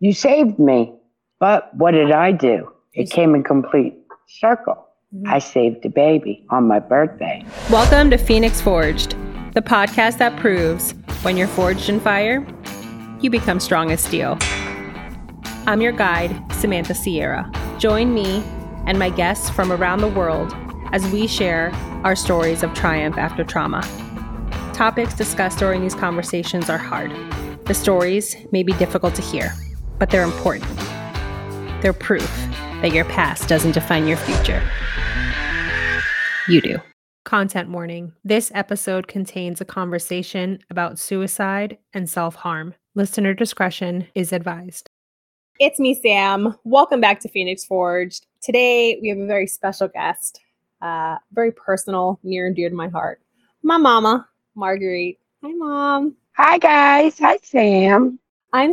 You saved me. But what did I do? It came in complete circle. Mm-hmm. I saved a baby on my birthday. Welcome to Phoenix Forged, the podcast that proves when you're forged in fire, you become strong as steel. I'm your guide, Samantha Sierra. Join me and my guests from around the world as we share our stories of triumph after trauma. Topics discussed during these conversations are hard. The stories may be difficult to hear, but they're important. They're proof that your past doesn't define your future. You do. Content warning this episode contains a conversation about suicide and self harm. Listener discretion is advised. It's me, Sam. Welcome back to Phoenix Forged. Today, we have a very special guest, uh, very personal, near and dear to my heart. My mama, Marguerite. Hi, mom. Hi, guys. Hi, Sam. I'm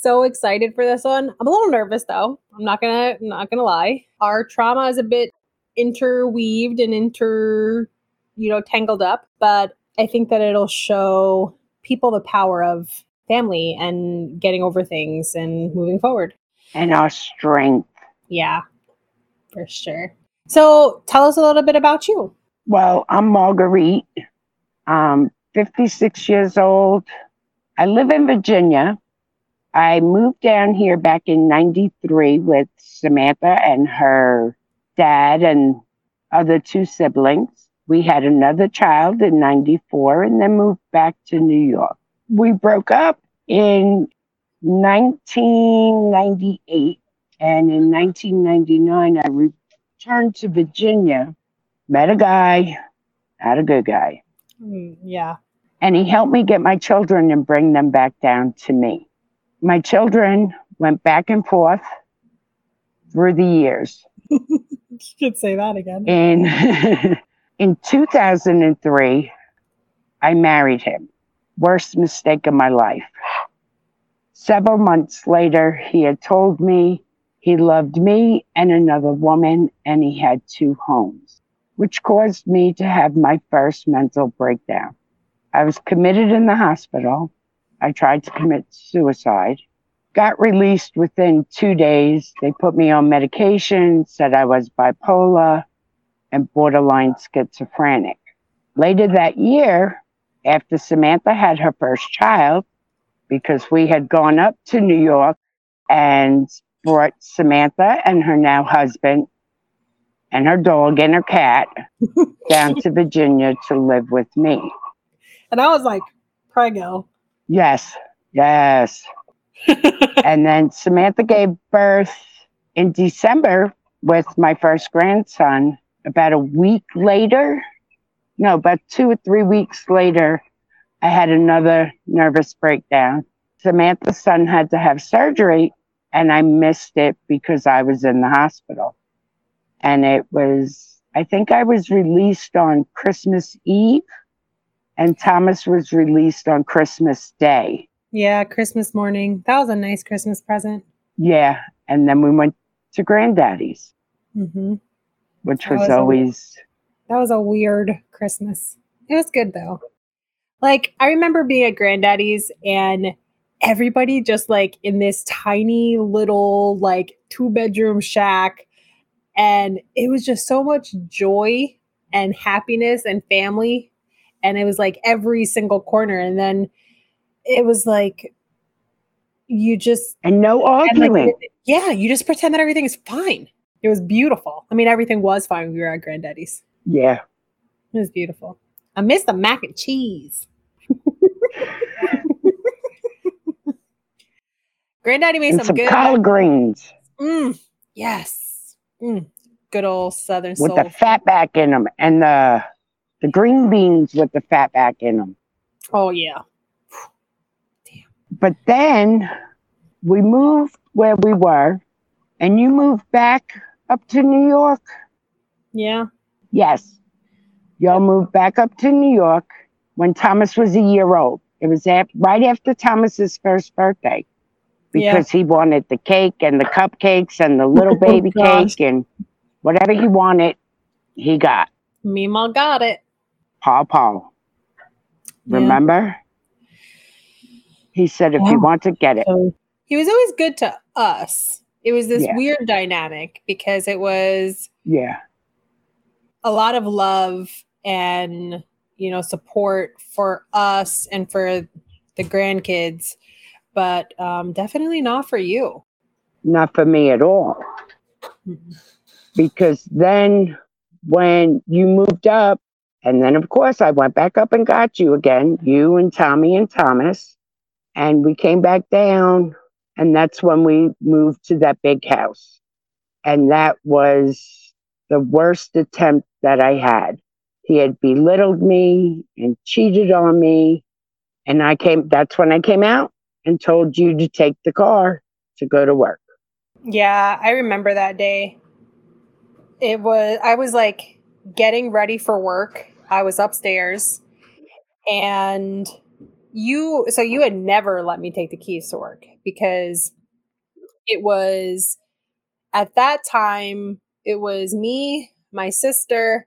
so excited for this one. I'm a little nervous though. I'm not gonna not gonna lie. Our trauma is a bit interweaved and inter you know tangled up, but I think that it'll show people the power of family and getting over things and moving forward. And our strength. Yeah, for sure. So tell us a little bit about you. Well, I'm Marguerite. I'm 56 years old. I live in Virginia. I moved down here back in 93 with Samantha and her dad and other two siblings. We had another child in 94 and then moved back to New York. We broke up in 1998 and in 1999 I returned to Virginia, met a guy, not a good guy, Mm, yeah. and he helped me get my children and bring them back down to me. My children went back and forth through the years. You could say that again. In in 2003, I married him. Worst mistake of my life. Several months later, he had told me he loved me and another woman, and he had two homes, which caused me to have my first mental breakdown. I was committed in the hospital. I tried to commit suicide. Got released within two days. They put me on medication, said I was bipolar and borderline schizophrenic. Later that year, after Samantha had her first child, because we had gone up to New York and brought Samantha and her now husband and her dog and her cat down to Virginia to live with me. And I was like, prego. Yes, yes. and then Samantha gave birth in December with my first grandson. About a week later, no, about two or three weeks later, I had another nervous breakdown. Samantha's son had to have surgery, and I missed it because I was in the hospital. And it was, I think I was released on Christmas Eve, and Thomas was released on Christmas Day. Yeah, Christmas morning. That was a nice Christmas present. Yeah. And then we went to Granddaddy's, hmm which That was, was a- always, That was a weird Christmas. It was good though. Like I remember being at Granddaddy's and everybody just like in this tiny little like two bedroom shack and it was just so much joy and happiness and family and it was like every single corner and then it was like you just and no and, like, arguing. yeah, you just pretend that everything is fine. It was beautiful. I mean, everything was fine when we were at Granddaddy's. yeah. It was beautiful. I miss the mac and cheese. Granddaddy made some, some good. collard greens Mm, yes. Mm, good old Southern with soul. the fat back in them and the, the green beans with the fat back in them. oh yeah. But then we moved where we were, and you moved back up to New York. Yeah. Yes. Y'all moved back up to New York when Thomas was a year old. It was af- right after Thomas's first birthday Yeah. because he wanted the cake and the cupcakes and the little oh, baby gosh. cake and whatever he wanted, he got. Meemaw got it. Paw Paw. Yeah. Remember? He said, if Yeah. you want to get it. So he was always good to us. It was this Yeah. weird dynamic because it was Yeah. a lot of love and you know support for us and for the grandkids, but um, definitely not for you. Not for me at all. Because then when you moved up, and then of course I went back up and got you again, you and Tommy and Thomas, and we came back down, and that's when we moved to that big house. And that was the worst attempt that I had. He had belittled me and cheated on me. And I came, that's when I came out and told you to take the car to go to work. Yeah, I remember that day. It was I was like getting ready for work. I was upstairs and you so you had never let me take the keys to work because it was at that time it was me, my sister,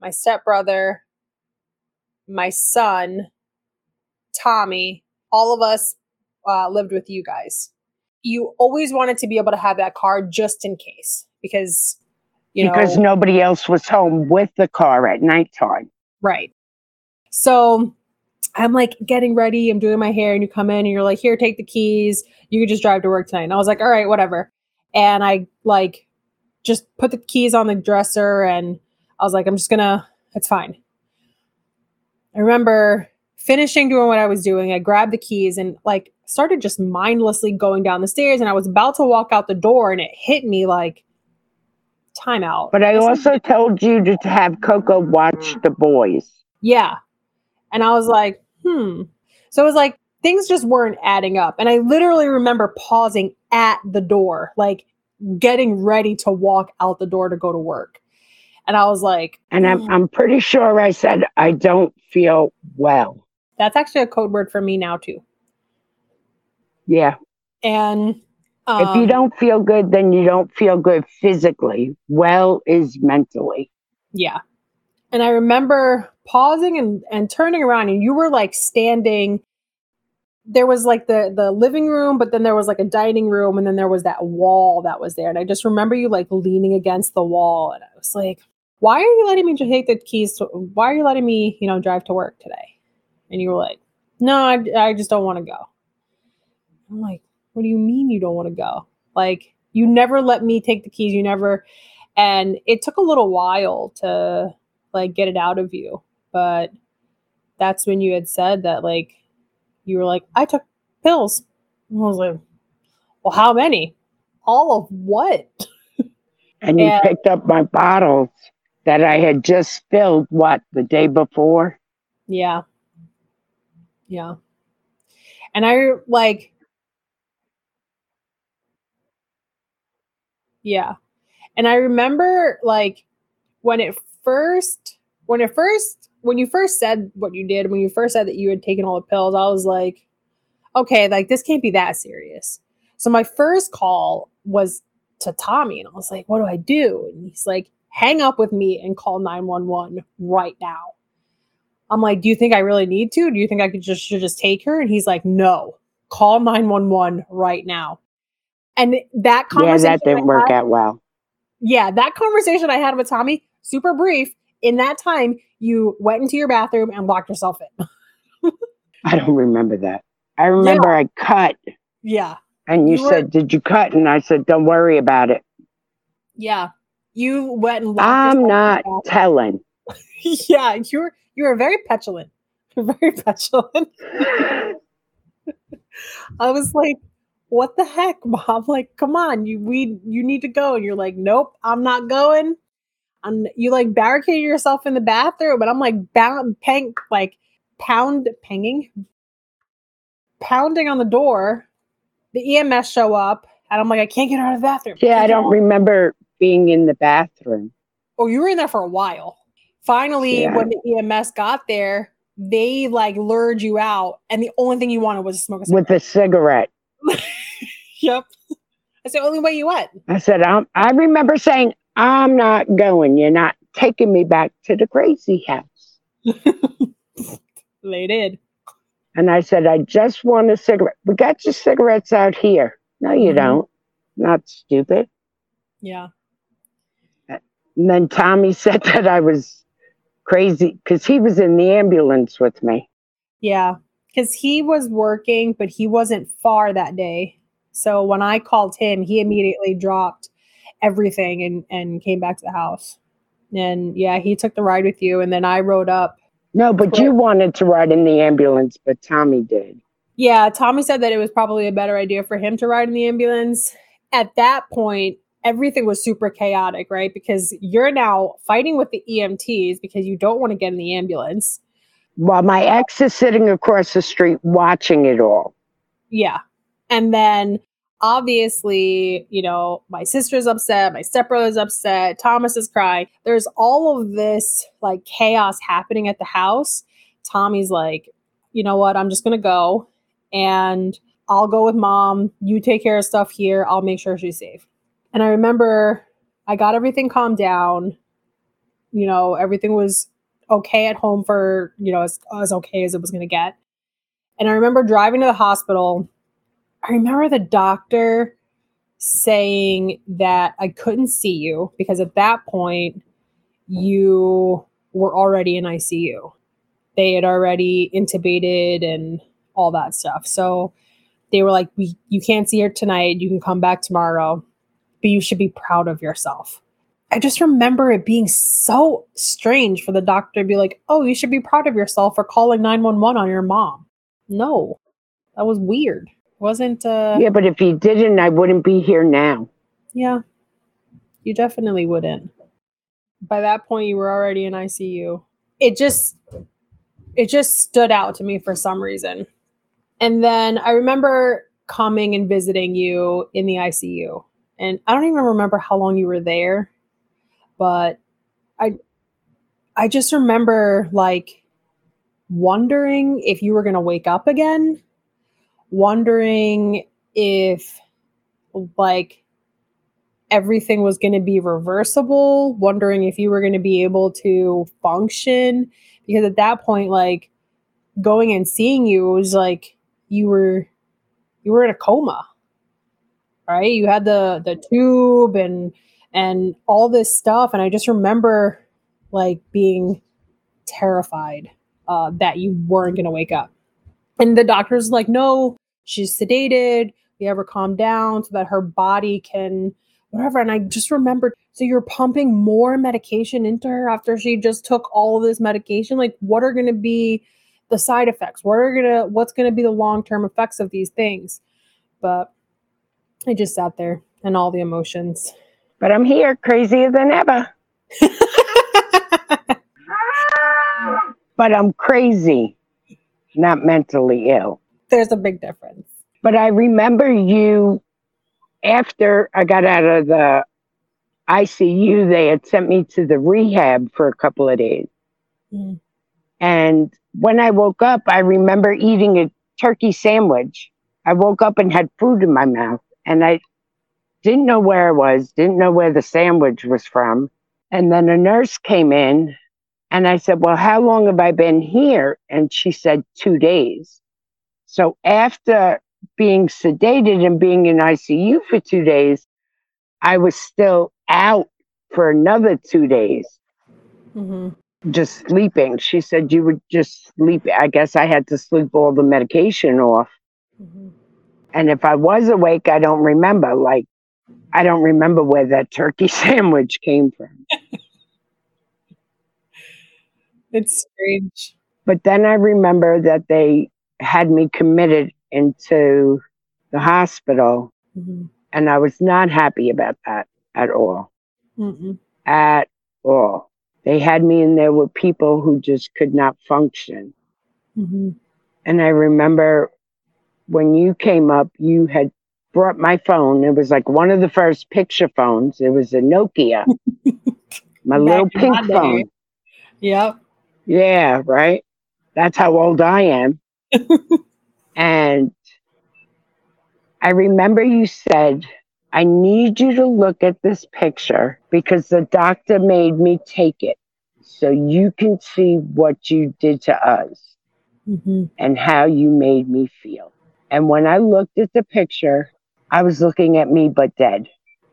my stepbrother, my son, Tommy, all of us uh, lived with you guys. You always wanted to be able to have that car just in case because you know because nobody else was home with the car at nighttime. right. So i'm like getting ready i'm doing my hair and you come in and you're like here take the keys. You can just drive to work tonight. And i was like all right whatever. And i like just put the keys on the dresser and i was like i'm just gonna it's fine. I remember finishing doing what i was doing. I grabbed the keys and like started just mindlessly going down the stairs and I was about to walk out the door and it hit me like timeout. But I also told you to to have Coco watch the boys. yeah. And I was like, hmm. So it was like things just weren't adding up. And I literally remember pausing at the door, like getting ready to walk out the door to go to work. And I was like, And I'm, I'm pretty sure I said, I don't feel well. that's actually a code word for me now too. Yeah. And um, if you don't feel good, then you don't feel good physically. Well is mentally. Yeah. And I remember pausing and, and turning around and you were like standing there was like the the living room but then there was like a dining room and then there was that wall that was there and I just remember you like leaning against the wall and I was like why are you letting me take the keys to why are you letting me you know drive to work today and you were like no I, I just don't want to go I'm like what do you mean you don't want to go? Like you never let me take the keys you never and it took a little while to like get it out of you but that's when you had said that like you were like i took pills. And i was like well how many? All of what? And you Yeah. picked up my bottles that I had just filled, what, the day before? yeah. Yeah. And i like yeah. And i remember like when it first when it first when you first said what you did when you first said that you had taken all the pills i was like okay like this can't be that serious. So my first call was to tommy and i was like what do i do? And he's like hang up with me and call 911 right now. I'm like do you think i really need to? Do you think i could just should just take her? And he's like no call 911 right now and that conversation Yeah, that didn't work had- out well. yeah, that conversation I had with Tommy, super brief. In that time, you went into your bathroom and locked yourself in. I don't remember that. I remember I cut Yeah, and you, You were- said, Did you cut? And I said, Don't worry about it. yeah. You went and locked I'm not telling. yeah, you were you were very petulant. You're very petulant. I was like, "What the heck, mom? Like, come on, you we you need to go." And you're like, "Nope, I'm not going." And you like barricade yourself in the bathroom, and I'm like, bound, pang, like pound, panging, pounding on the door. The EMS show up, and I'm like, I can't get out of the bathroom. Yeah, I don't remember being in the bathroom. Oh, you were in there for a while. Finally, Yeah. when the EMS got there, they like lured you out, and the only thing you wanted was to smoke a cigarette. with a cigarette. Yep. That's the only way you went. I said, I'm, I remember saying, I'm not going. You're not taking me back to the crazy house. They did. And I said, I just want a cigarette. We got your cigarettes out here. No, you Mhm. don't. Not stupid. Yeah. And then Tommy said that I was crazy because he was in the ambulance with me. Yeah. Because he was working, but he wasn't far that day. So when I called him, he immediately dropped everything and, and came back to the house. And yeah, he took the ride with you. And then I rode up. No, but you wanted to ride in the ambulance, but Tommy did. Yeah, Tommy said that it was probably a better idea for him to ride in the ambulance. At that point, everything was super chaotic, right? Because you're now fighting with the EMTs because you don't want to get in the ambulance. While my ex is sitting across the street watching it all. Yeah. And then obviously, you know, my sister's upset, my stepbrother's upset, Thomas is crying. There's all of this like chaos happening at the house. Tommy's like, you know what? I'm just going to go and I'll go with mom. You take care of stuff here. I'll make sure she's safe. And I remember I got everything calmed down. You know, everything was okay at home for, you know, as, as okay as it was going to get. And I remember driving to the hospital. I remember the doctor saying that I couldn't see you because at that point you were already in ICU. They had already intubated and all that stuff. So they were like, we, you can't see her tonight. You can come back tomorrow, but you should be proud of yourself. I just remember it being so strange for the doctor to be like, oh, you should be proud of yourself for calling 911 on your mom. No, that was weird. Wasn't, uh, Yeah, but if he didn't, I wouldn't be here now. yeah, you definitely wouldn't. By that point, you were already in ICU. It just, it just stood out to me for some reason. And then I remember coming and visiting you in the ICU. And I don't even remember how long you were there, but I I just remember like wondering if you were going to wake up again, wondering if like everything was going to be reversible, wondering if you were going to be able to function because at that point like going and seeing you was like you were you were in a coma right? You had the the tube and and all this stuff and i just remember like being terrified uh, that you weren't going to wake up. And the doctor's like no she's sedated. We have her calm down so that her body can whatever. And i just remembered so you're pumping more medication into her after she just took all this medication? Like what are going to be the side effects? What are gonna what's gonna be the long-term effects of these things? But i just sat there and all the emotions But I'm here, crazier than ever. But I'm crazy, not mentally ill. there's a big difference But I remember you after I got out of the ICU, they had sent me to the rehab for a couple of days. Mhm. And when I woke up, I remember eating a turkey sandwich. I woke up and had food in my mouth, and I didn't know where I was, didn't know where the sandwich was from. And then a nurse came in, and I said, Well, how long have I been here? And she said, Two days. So after being sedated and being in ICU for two days, I was still out for another two days hmm just sleeping. She said you were just sleeping. I guess I had to sleep all the medication off. hmm And if I was awake, I don't remember. Like, I don't remember where that turkey sandwich came from. it's strange But then I remember that they had me committed into the hospital, hmm and I was not happy about that at all. Mm-mm. At all. They had me in there with people who just could not function. hmm And I remember when you came up, you had brought my phone. It was like one of the first picture phones. It was a Nokia, my little pink phone. yep Yeah, right. That's how old I am. and I remember you said, I need you to look at this picture because the doctor made me take it so you can see what you did to us. Mm-hmm. and how you made me feel. And when I looked at the picture, I was looking at me but dead.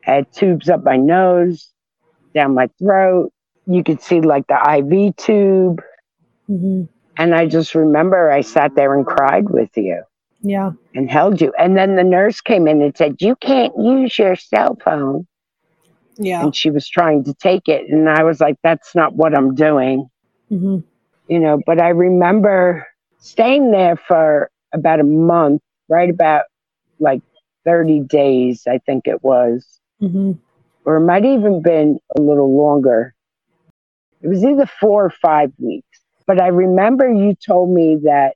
I had tubes up my nose, down my throat. You could see like the IV tube. Mm-hmm. And I just remember I sat there and cried with you Yeah. and held you. And then the nurse came in and said, You can't use your cell phone. Yeah. And she was trying to take it. And I was like, That's not what I'm doing. Mm-hmm. you know, but I remember staying there for about a month, right about like 30 days, I think it was, Mm-hmm. or it might even been a little longer. It was either four or five weeks. But I remember you told me that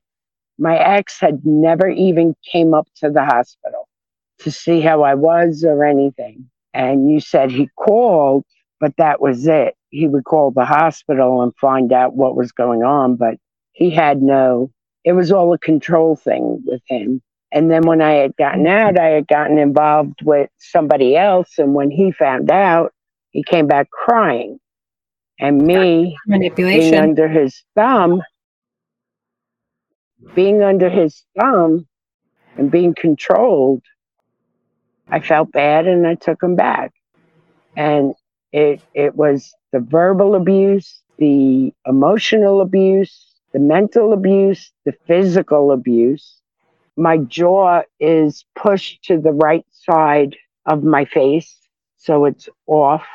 my ex had never even came up to the hospital to see how I was or anything. And you said he called, but that was it. He would call the hospital and find out what was going on, but he had no, it was all a control thing with him. And then when I had gotten mm-hmm. out, I had gotten involved with somebody else. And when he found out, he came back crying. And me, being under his thumb, being under his thumb and being controlled, I felt bad and I took him back. And it it was the verbal abuse, the emotional abuse, the mental abuse, the physical abuse. My jaw is pushed to the right side of my face, so it's off.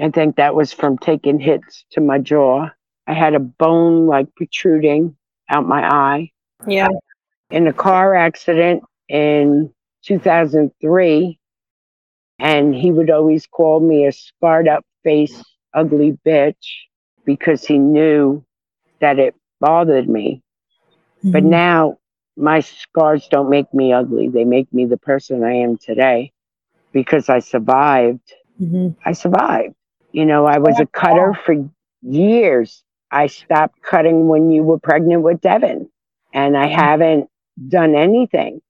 I think that was from taking hits to my jaw. I had a bone like protruding out my eye yeah. in a car accident in 2003 and he would always call me a scarred up face ugly bitch because he knew that it bothered me but Mhm. now my scars don't make me ugly. They make me the person i am today because i survived. Mhm. i survived. You know i was a cutter for years. I stopped cutting when you were pregnant with devin and i haven't done anything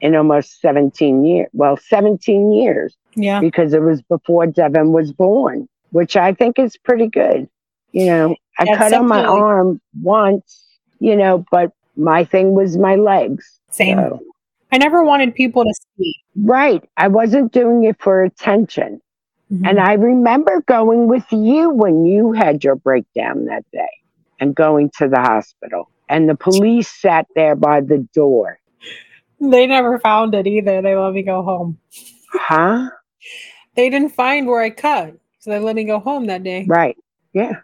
in almost 17 years well 17 years Yeah. because it was before devin was born which i think is pretty good. You know i Yeah, cut on my arm once you know but my thing was my legs Same. So- I never wanted people to see. right i wasn't doing it for attention Mhm. And I remember going with you when you had your breakdown that day and going to the hospital. And the police sat there by the door. they never found it either. They let me go home. Huh? They didn't find where I cut, so they let me go home that day. Right. Yeah.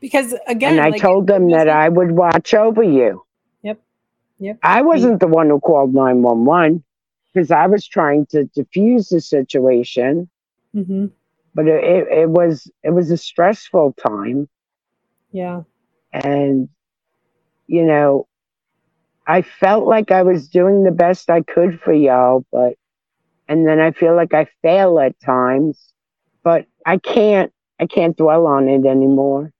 Because again, and I like, told them that I would watch over you. Yep. I wasn't the one who called 911 because I was trying to diffuse the situation, Mhm. but it, it, it was it was a stressful time. Yeah. and you know i felt like i was doing the best i could for y'all but and then i feel like i fail at times but i can't i can't dwell on it anymore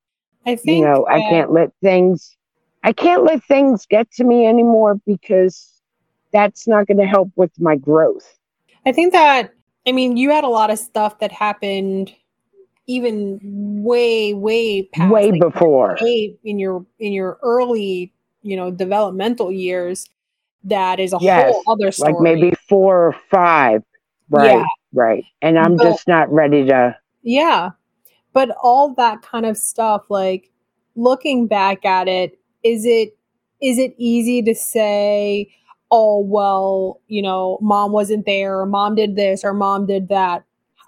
I think you know i can't let things i can't let things get to me anymore because that's not going to help with my growth I think that I mean you had a lot of stuff that happened even way way past way like, before way in your in your early you know developmental years that is a Yes, whole other story. like maybe four or five right Yeah. right and i'm But- just not ready to Yeah. But all that kind of stuff, like looking back at it, is it is it easy to say, oh well, you know, mom wasn't there, or mom did this, or mom did that?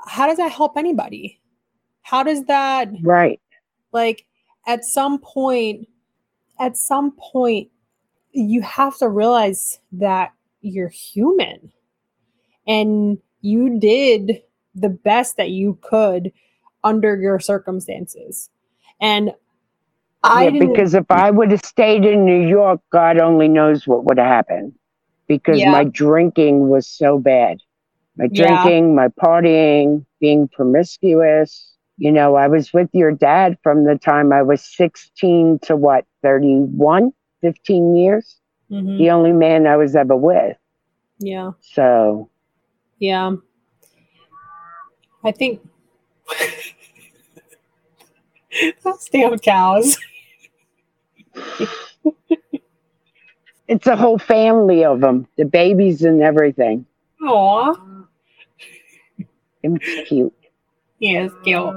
How does that help anybody? How does that right like at some point at some point you have to realize that you're human and you did the best that you could under your circumstances and i yeah, because if I would have stayed in New York, God only knows what would have happened. Because Yeah. my drinking was so bad. My Yeah. drinking, my partying, being promiscuous. You know, I was with your dad from the time I was 16 to what, 31, 15 years? Mhm. The only man I was ever with. yeah So, yeah i think those damn cows It's a whole family of them, the babies and everything. Aw. It's cute. Yes, cute.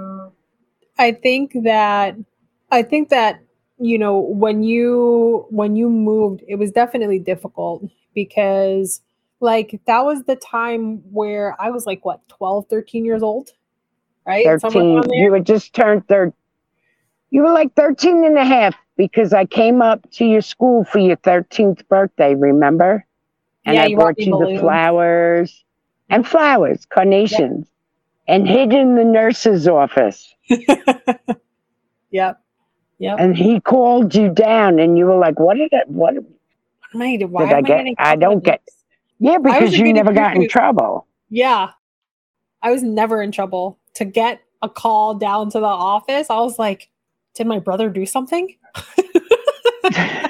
I think that I think that you know when you when you moved it was definitely difficult because like that was the time where I was like what 12 13 years old right 13. You had just turned third. You were like 13 and a half because I came up to your school for your 13th birthday, remember? And Yeah, I you brought you the balloons. flowers and flowers, carnations, and hid in the nurse's office. yep yep And he called you down, and you were like, "What did it? What?" Why, why Did I get- getting I don't get-? Yeah, because you never got in trouble. Yeah. I was never in trouble. To get a call down to the office, I was like, did my brother do something?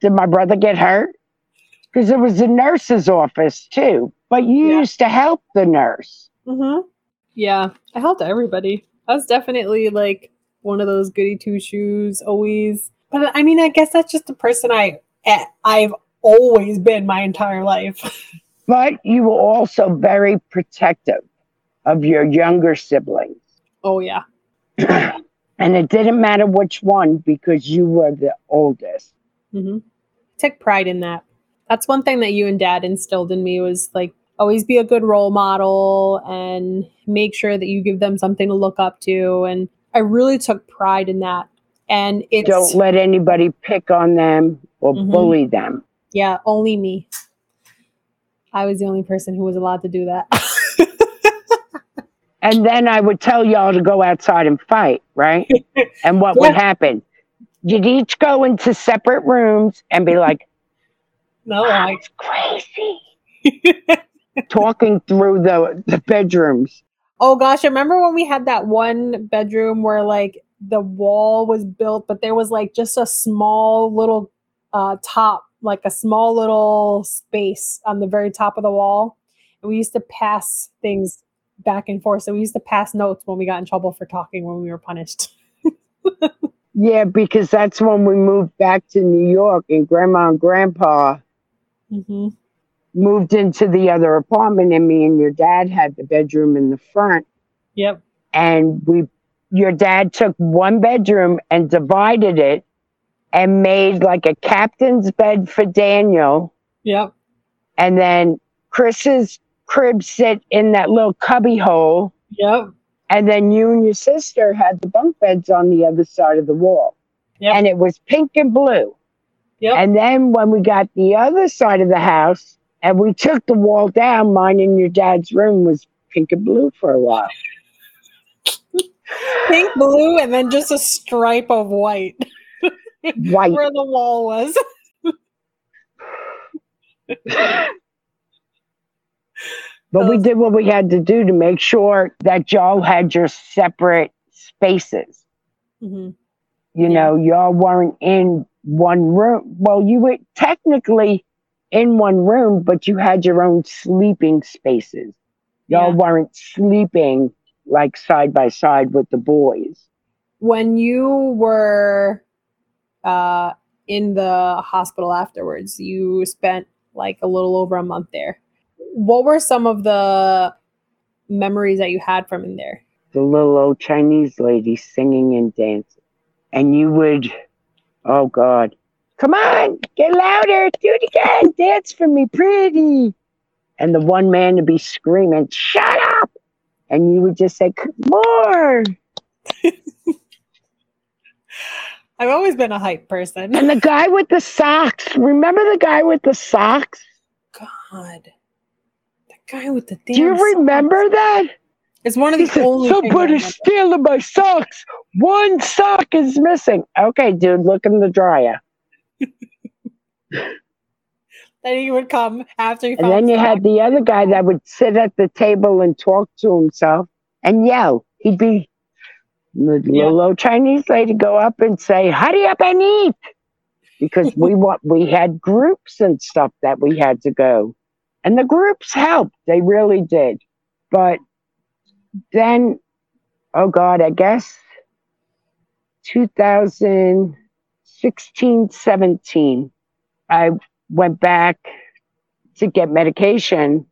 Did my brother get hurt? Because it was the nurse's office too. But you Yeah. used to help the nurse. Mm-hmm. Yeah. I helped everybody. I was definitely like one of those goody two shoes, always. But I mean, I guess that's just the person I I've always been my entire life. But you were also very protective of your younger siblings. oh yeah. and it didn't matter which one because you were the oldest. hmm Take pride in that. That's one thing that you and dad instilled in me was like always be a good role model and make sure that you give them something to look up to. And I really took pride in that. And it's Don't let anybody pick on them or Mhm. bully them. yeah, only me. I was the only person who was allowed to do that. And then I would tell y'all to go outside and fight, right? and what would happen? You'd each go into separate rooms and be like, no, "Wow, like it's crazy. Talking through the, the bedrooms. Oh gosh, I remember when we had that one bedroom where like the wall was built, but there was like just a small little uh top, like a small little space on the very top of the wall. And we used to pass things back and forth. So we used to pass notes when we got in trouble for talking when we were punished. Yeah, because that's when we moved back to New York and grandma and grandpa hmm moved into the other apartment and me and your dad had the bedroom in the front Yep. and we your dad took one bedroom and divided it and made like a captain's bed for Daniel Yep. and then Chris's crib sit in that little cubby hole Yep. and then you and your sister had the bunk beds on the other side of the wall Yep. and it was pink and blue Yep. and then when we got the other side of the house and we took the wall down mine and your dad's room was pink and blue for a while Pink, blue, and then just a stripe of white white where the wall was. But we did what we had to do to make sure that y'all had your separate spaces. hmm You Yeah. know, y'all weren't in one room. Well, you were technically in one room, but you had your own sleeping spaces. Y'all Yeah. weren't sleeping like side by side with the boys. when you were uh, in the hospital afterwards, you spent like a little over a month there. What were some of the memories that you had from in there? The little old Chinese lady singing and dancing. And you would, oh God, come on, get louder, do it again, dance for me, pretty. And the one man to be screaming, shut up. And you would just say, more. I've always been a hype person. And the guy with the socks, remember the guy with the socks? God, guy with the Do you damn socks. remember that? It's one of He the said, only. somebody's remember. stealing my socks. One sock is missing. Okay, dude, look in the dryer. Then he would come after he And then you had the other guy that would sit at the table and talk to himself and yell. He'd be the Yeah. little old Chinese lady go up and say, "Hurry up and eat," because we want we had groups and stuff that we had to go, and the groups helped. They really did. But then, oh God, I guess 2016, 17 I went back to get medication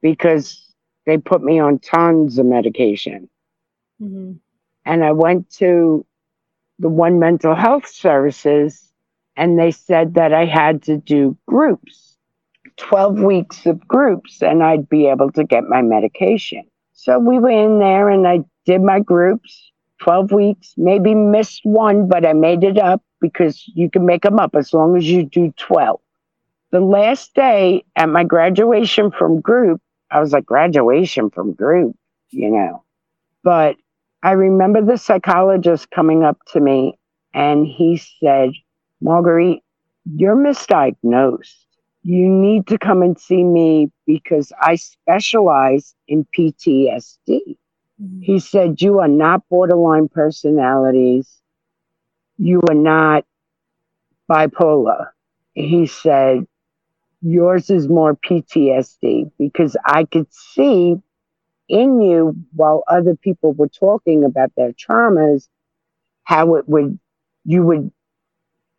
because they put me on tons of medication. Mm-hmm. And I went to the one mental health services and they said that I had to do groups, 12 weeks of groups, and I'd be able to get my medication. So we were in there and I did my groups, 12 weeks, maybe missed one, but I made it up because you can make them up as long as you do 12. The last day at my graduation from group, I was like, graduation from group, you know. But I remember the psychologist coming up to me and he said, Marguerite, you're misdiagnosed. You need to come and see me because I specialize in PTSD. Mm-hmm. He said, You are not borderline personalities. You are not bipolar. He said, Yours is more PTSD because I could see in you while other people were talking about their traumas, how it would, you would,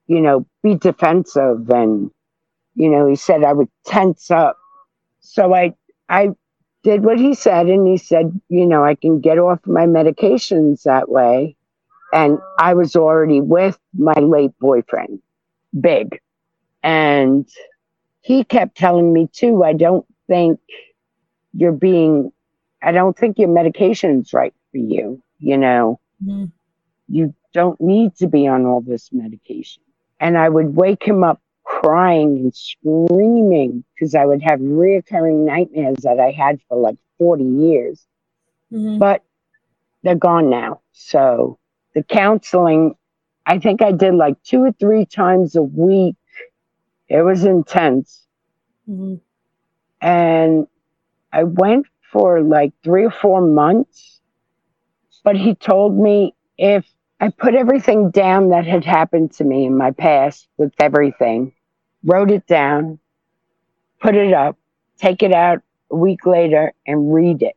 you know, be defensive. And, you know, he said I would tense up. So I, I did what he said. And he said, you know, I can get off my medications that way. And I was already with my late boyfriend, Big. And he kept telling me too, I don't think you're being I don't think your medication's right for you. You know, Mm-hmm. you don't need to be on all this medication. And I would wake him up crying and screaming because I would have reoccurring nightmares that I had for like 40 years, Mm-hmm. but they're gone now. So the counseling, I think I did like two or three times a week. It was intense. Mm-hmm. and I went for like three or four months. But he told me if I put everything down that had happened to me in my past with everything, wrote it down, put it up, take it out a week later and read it.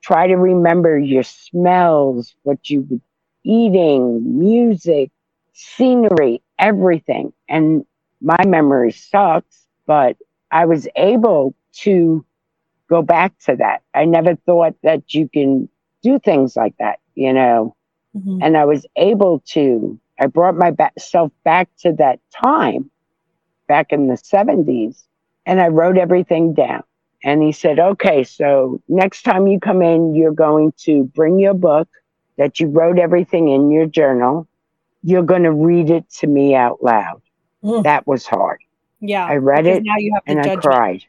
Try to remember your smells, what you were eating, music, scenery, everything. And my memory sucks, but I was able to go back to that. I never thought that you can do things like that, you know. Mm-hmm. And I was able to, I brought myself back to that time back in the 70s and I wrote everything down. And he said, okay, so next time you come in, you're going to bring your book that you wrote everything in your journal. You're going to read it to me out loud. Mm. That was hard. Yeah. I read it Now you have and I cried.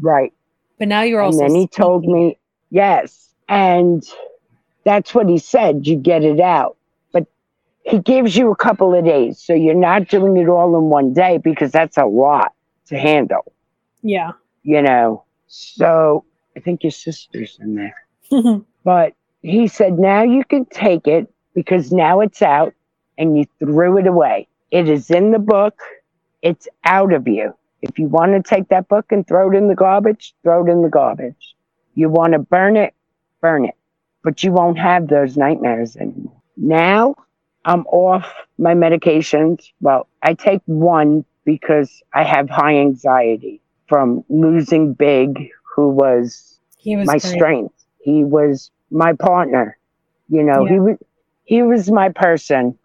Right. But now you're all. And also. then he told me, yes. And that's what he said. You get it out. He gives you a couple of days. So you're not doing it all in one day because that's a lot to handle, Yeah. you know. So I think your sister's in there. But he said, now you can take it because now it's out and you threw it away. It is in the book, it's out of you. If you want to take that book and throw it in the garbage, throw it in the garbage. You want to burn it, burn it. But you won't have those nightmares anymore. Now I'm off my medications. Well, I take one because I have high anxiety from losing Big, who was he was my great. strength. He was my partner. You know, Yeah. he was he was my person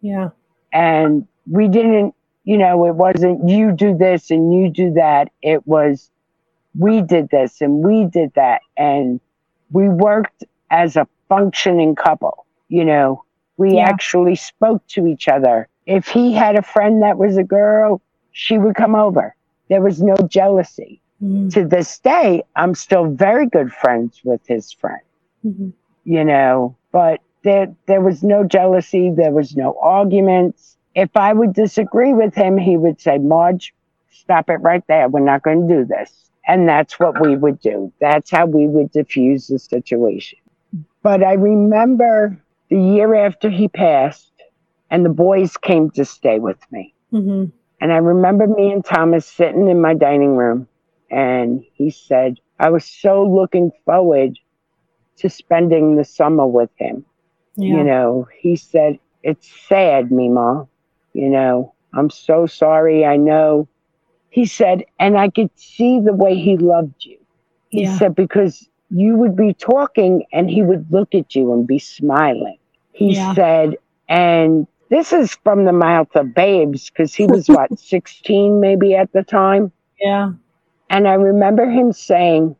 Yeah. and we didn't, you know, it wasn't you do this and you do that. It was we did this and we did that and we worked as a functioning couple. You know, we Yeah. actually spoke to each other. If he had a friend that was a girl, she would come over. There was no jealousy Mhm. to this day, I'm still very good friends with his friend, Mhm. you know, but there, there was no jealousy. There was no arguments. If I would disagree with him, he would say, Marge, stop it right there. We're not going to do this. And that's what we would do. That's how we would diffuse the situation. But I remember the year after he passed, and the boys came to stay with me. Mhm. And I remember me and Thomas sitting in my dining room, and he said, I was so looking forward to spending the summer with him. Yeah. You know, he said, It's sad, Mima, you know, I'm so sorry. I know. He said, and I could see the way he loved you. He Yeah. said, because you would be talking and he would look at you and be smiling. He Yeah. said, and this is from the mouth of babes because he was what, 16 maybe at the time. Yeah. And I remember him saying,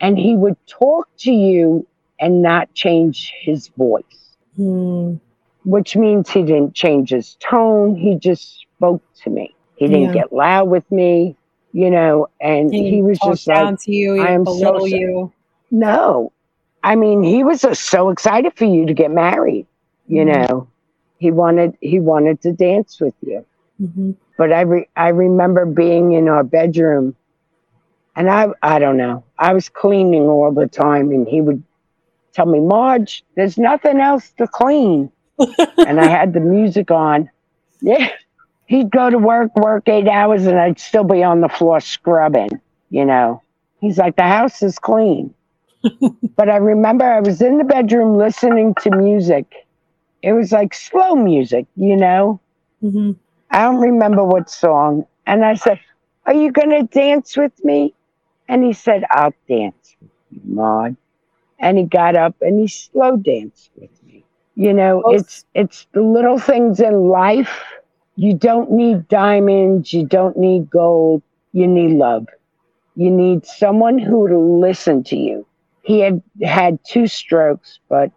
and he would talk to you and not change his voice, Hmm. which means he didn't change his tone. He just spoke to me. He didn't Yeah. get loud with me, you know, and He, he, was just like, to you. He I am so you. No. I mean, he was just so excited for you to get married, you Mhm. know. He wanted he wanted to dance with you. hmm but I re- I remember being in our bedroom, and I I don't know. I was cleaning all the time, and he would tell me, "Marge, there's nothing else to clean," and I had the music on. Yeah, he'd go to work, work eight hours, and I'd still be on the floor scrubbing. You know, he's like, "The house is clean," but I remember I was in the bedroom listening to music. It was like slow music, you know. hmm I don't remember what song. And I said, Are you going to dance with me? And he said, I'll dance with you, Maud. And he got up and he slow danced with me. You know, Oh. it's it's the little things in life. You don't need diamonds, you don't need gold, you need love. You need someone who will listen to you. He had had two strokes, but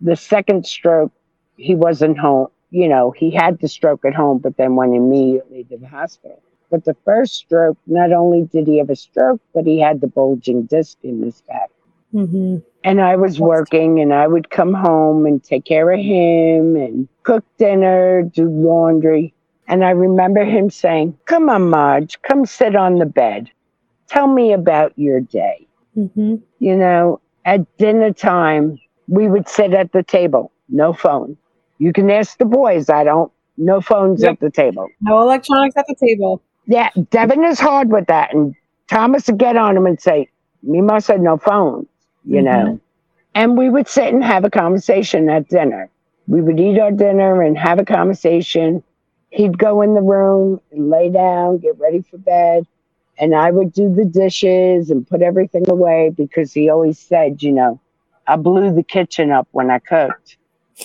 the second stroke, he wasn't home. You know, he had the stroke at home, but then went immediately to the hospital. But the first stroke, not only did he have a stroke, but he had the bulging disc in his back. hmm And I was working, and I would come home and take care of him and cook dinner, do laundry. And I remember him saying, Come on, Marge, come sit on the bed. Tell me about your day. Hmm You know, at dinner time, we would sit at the table, no phone. You can ask the boys, I don't, no phones Yep. at the table. No electronics at the table. Yeah, Devin is hard with that. And Thomas would get on him and say, Mima said no phones, you Mhm. know. And we would sit and have a conversation at dinner. We would eat our dinner and have a conversation. He'd go in the room and lay down, get ready for bed. And I would do the dishes and put everything away because he always said, you know, I blew the kitchen up when I cooked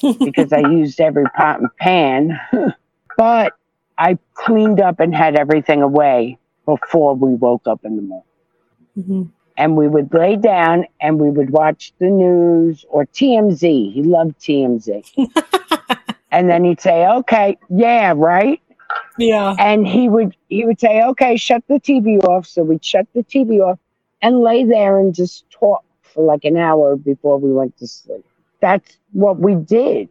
because I used every pot and pan. but I cleaned up and had everything away before we woke up in the morning. hmm And we would lay down and we would watch the news or TMZ. He loved TMZ. and then he'd say, okay, yeah, right. Yeah. And he would he would say, okay, shut the TV off. So we'd shut the TV off and lay there and just talk for like an hour before we went to sleep. That's what we did.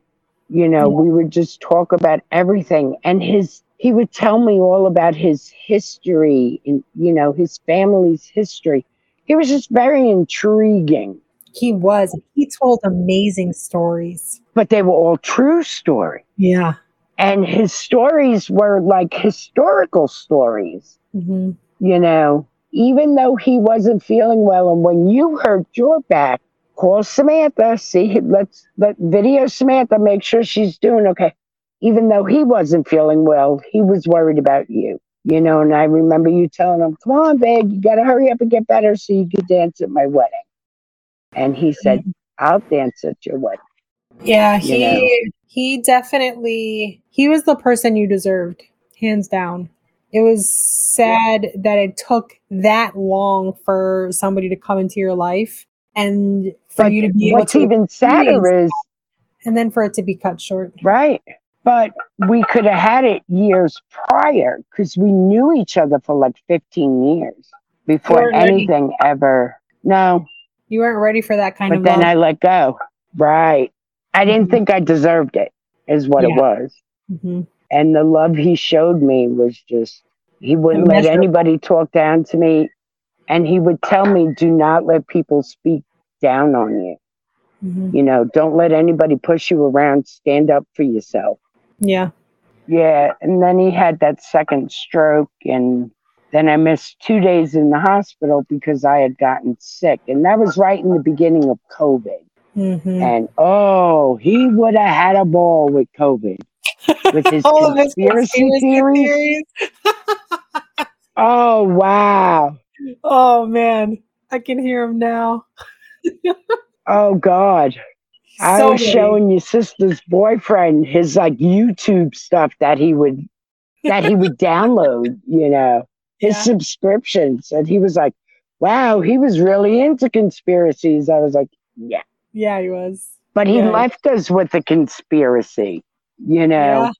You know, Yeah. we would just talk about everything. And his he would tell me all about his history and you know, his family's history. He was just very intriguing. He was. He told amazing stories. But they were all true stories. Yeah. And his stories were like historical stories. hmm you know, even though he wasn't feeling well, and when you hurt your back, call Samantha, see, let's let video Samantha, make sure she's doing okay. Even though he wasn't feeling well, he was worried about you, you know. And I remember you telling him, "Come on, babe, you got to hurry up and get better so you could dance at my wedding." And he said, "I'll dance at your wedding." Yeah. You He know. He definitely he was the person you deserved, hands down. It was sad that it took that long for somebody to come into your life and for But you to be able what's to even sadder is and then for it to be cut short. Right. But we could have had it years prior because we knew each other for like 15 years before weren't ready. anything ever. No, You weren't ready for that kind but of But then love. I let go. Right. I didn't Mhm. think I deserved it, is what it Yeah. was. Mhm. And the love he showed me was just, he wouldn't let anybody talk down to me. And he would tell me, do not let people speak down on you. Mhm. You know, don't let anybody push you around. Stand up for yourself. Yeah. Yeah, and then he had that second stroke, and then I missed two days in the hospital because I had gotten sick, and that was right in the beginning of COVID. Hmm And oh, he would have had a ball with COVID. with his All his conspiracy theories. theories. Oh wow. Oh man, I can hear him now. Oh God. I was many. showing your sister's boyfriend his like YouTube stuff that he would that he would download, you know, his Yeah. subscriptions. And he was like, Wow, he was really into conspiracies. I was like, Yeah. Yeah, he was. But he Yeah. left us with a conspiracy, you know.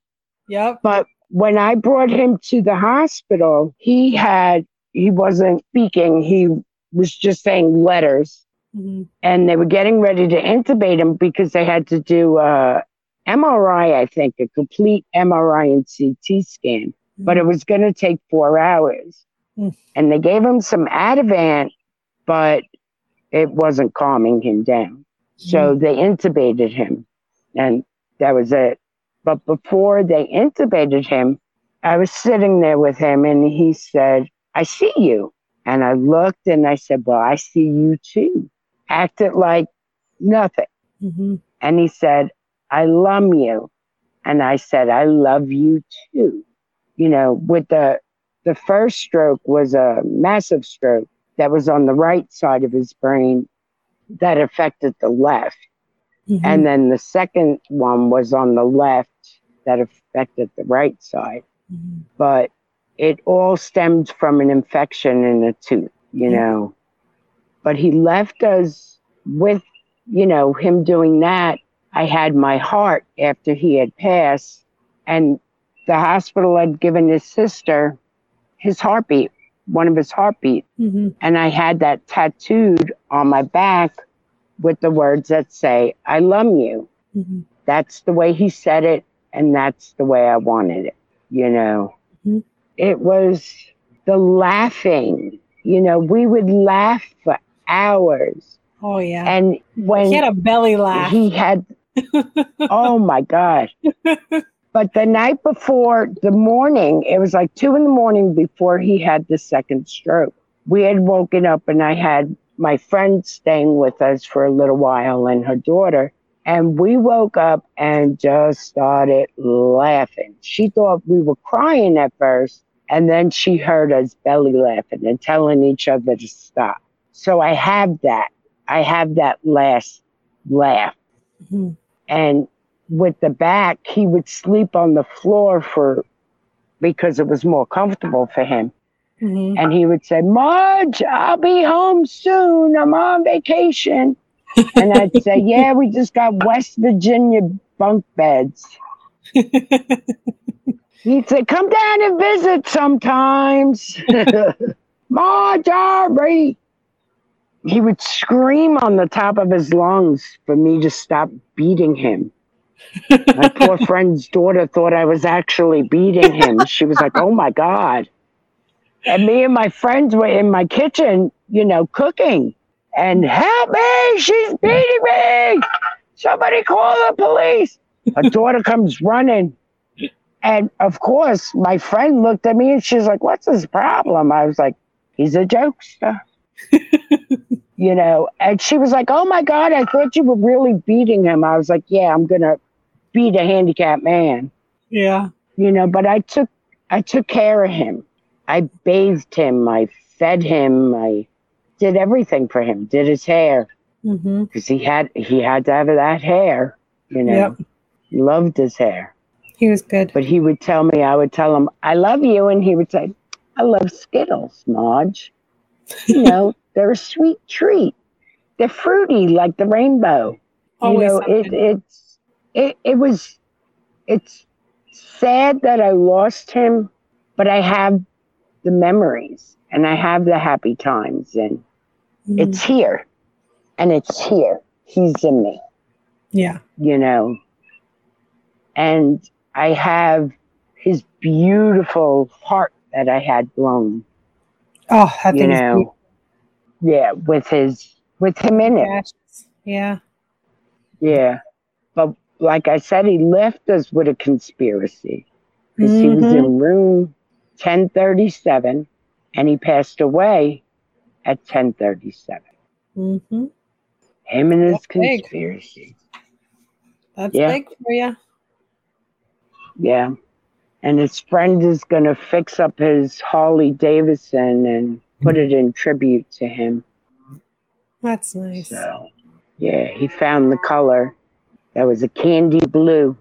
Yeah. Yep. But when I brought him to the hospital, he had he wasn't speaking, he was just saying letters. Mhm. and they were getting ready to intubate him because they had to do a MRI, I think, a complete MRI and CT scan, but it was going to take four hours. Mm. And they gave him some Ativan, but it wasn't calming him down. So they intubated him, and that was it. But before they intubated him, I was sitting there with him, and he said, I see you. And I looked and I said, Well, I see you too. Acted like nothing. Mhm. And he said, I love you. And I said, I love you too. You know, with the the first stroke was a massive stroke that was on the right side of his brain that affected the left. Mhm. And then the second one was on the left that affected the right side. Mhm. But it all stemmed from an infection in a tooth, you Yeah. know. But he left us with, you know, him doing that. I had my heart after he had passed, and the hospital had given his sister his heartbeat, one of his heartbeat, Mhm. and I had that tattooed on my back with the words that say, I love you. Mhm. That's the way he said it, and that's the way I wanted it, you know. Mhm. It was the laughing, you know, we would laugh for hours. Oh yeah. And when he had a belly laugh. he had, oh my God. But the night before the morning, it was like two in the morning before he had the second stroke. We had woken up and I had my friend staying with us for a little while and her daughter. And we woke up and just started laughing. She thought we were crying at first. And then she heard us belly laughing and telling each other to stop. So I have that. I have that last laugh. Mhm. And with the back, he would sleep on the floor for because it was more comfortable for him. Mhm. And he would say, Marge, I'll be home soon. I'm on vacation. And I'd say, Yeah, we just got West Virginia bunk beds. He'd say, Come down and visit sometimes. Marjorie. He would scream on the top of his lungs for me to stop beating him. My poor friend's daughter thought I was actually beating him. She was like, Oh my God. And me and my friends were in my kitchen, you know, cooking. And help me, she's beating me. Somebody call the police. Her daughter comes running. And of course, my friend looked at me and she's like, What's his problem? I was like, He's a jokester. you know, and she was like, Oh my God, I thought you were really beating him. I was like, Yeah, I'm going beat a handicapped man. Yeah. you know but i took i took care of him. I bathed him. I fed him. I did everything for him. Did his hair. Mm-hmm. Because he had he had to have that hair you know. Yep. loved his hair. He was good. but he would tell me i would tell him i love you and he would say i love skittles marge. You know they're a sweet treat. They're fruity like the rainbow. Always you know it, it's it, it was it's sad that i lost him but i have the memories and i have the happy times and Mhm. it's here and it's here he's in me yeah. you know and i have his beautiful heart that i had blown Oh, that you know yeah with his with him in it. Yeah. Yeah. But like I said, he left us with a conspiracy because he was in room 1037 and he passed away at 1037. Mm-hmm. Him and his That's big. conspiracy. That's Yeah. big for you. Yeah. And his friend is going to fix up his Harley Davidson and put it in tribute to him. That's nice. So, yeah, he found the color that was a candy blue.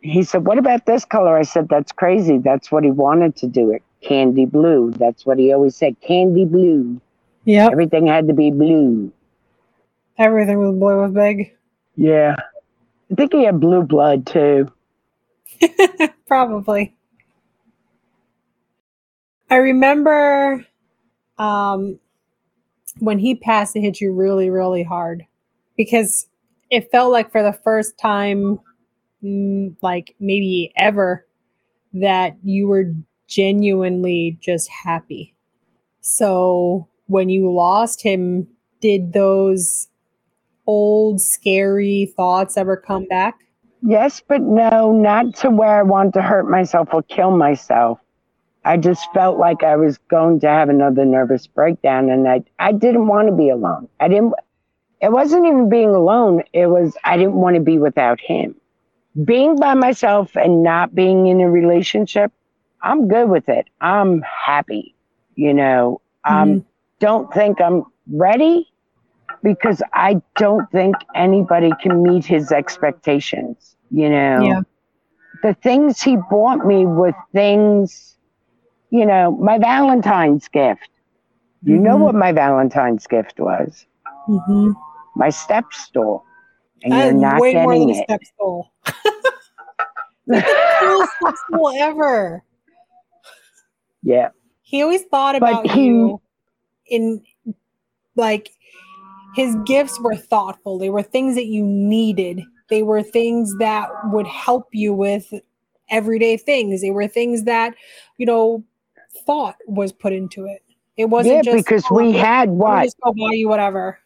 He said, What about this color? I said, That's crazy. That's what he wanted to do it. Candy blue. That's what he always said. Candy blue. Yeah. Everything had to be blue. Everything was blue was big. Yeah. I think he had blue blood too. Probably. I remember um, when he passed, it hit you really, really hard because it felt like for the first time, mm, like maybe ever, that you were genuinely just happy. So when you lost him, did those old scary thoughts ever come back? Yes, but no, not to where I want to hurt myself or kill myself. I just felt like I was going to have another nervous breakdown and I, I didn't want to be alone. I didn't, it wasn't even being alone. It was, I didn't want to be without him. Being by myself and not being in a relationship, I'm good with it. I'm happy. You know, um, Mhm. don't think I'm ready because I don't think anybody can meet his expectations. You know, Yeah. the things he bought me were things, you know, my Valentine's gift. You know Mhm. what my Valentine's gift was? Mm-hmm. My step stool. And you're not way more getting than a it. step stool. coolest step stool ever. Yeah. He always thought But about he- you in like his gifts were thoughtful. They were things that you needed. They were things that would help you with everyday things. They were things that, you know, thought was put into it. It wasn't Yeah, just because oh, we had what? just go buy you whatever.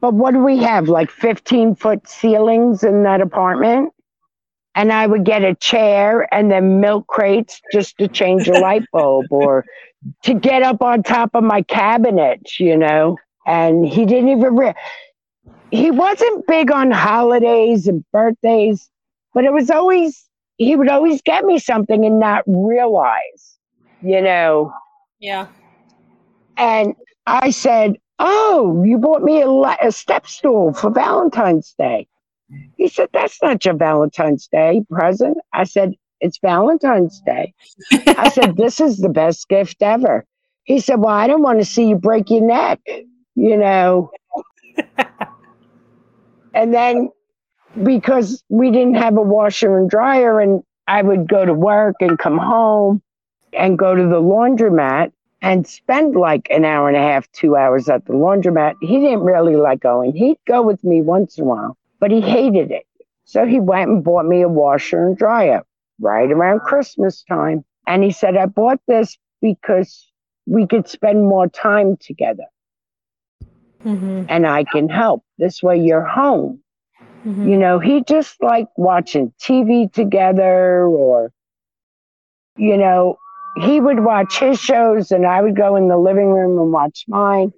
But what do we have? Like 15 foot ceilings in that apartment? And I would get a chair and then milk crates just to change a light bulb or to get up on top of my cabinet, you know? And he didn't even, re- he wasn't big on holidays and birthdays, but it was always, he would always get me something and not realize, you know? Yeah. And I said, Oh, you bought me a, a step stool for Valentine's Day. He said, That's not your Valentine's Day present. I said, It's Valentine's Day. I said, This is the best gift ever. He said, Well, I don't want to see you break your neck, you know. and then because we didn't have a washer and dryer, and I would go to work and come home and go to the laundromat and spend like an hour and a half, two hours at the laundromat. He didn't really like going. He'd go with me once in a while, but he hated it. So he went and bought me a washer and dryer right around Christmas time. And he said, I bought this because we could spend more time together Mm-hmm. and I can help. This way you're home. Mm-hmm. You know, he just liked watching TV together or, you know, he would watch his shows and I would go in the living room and watch mine.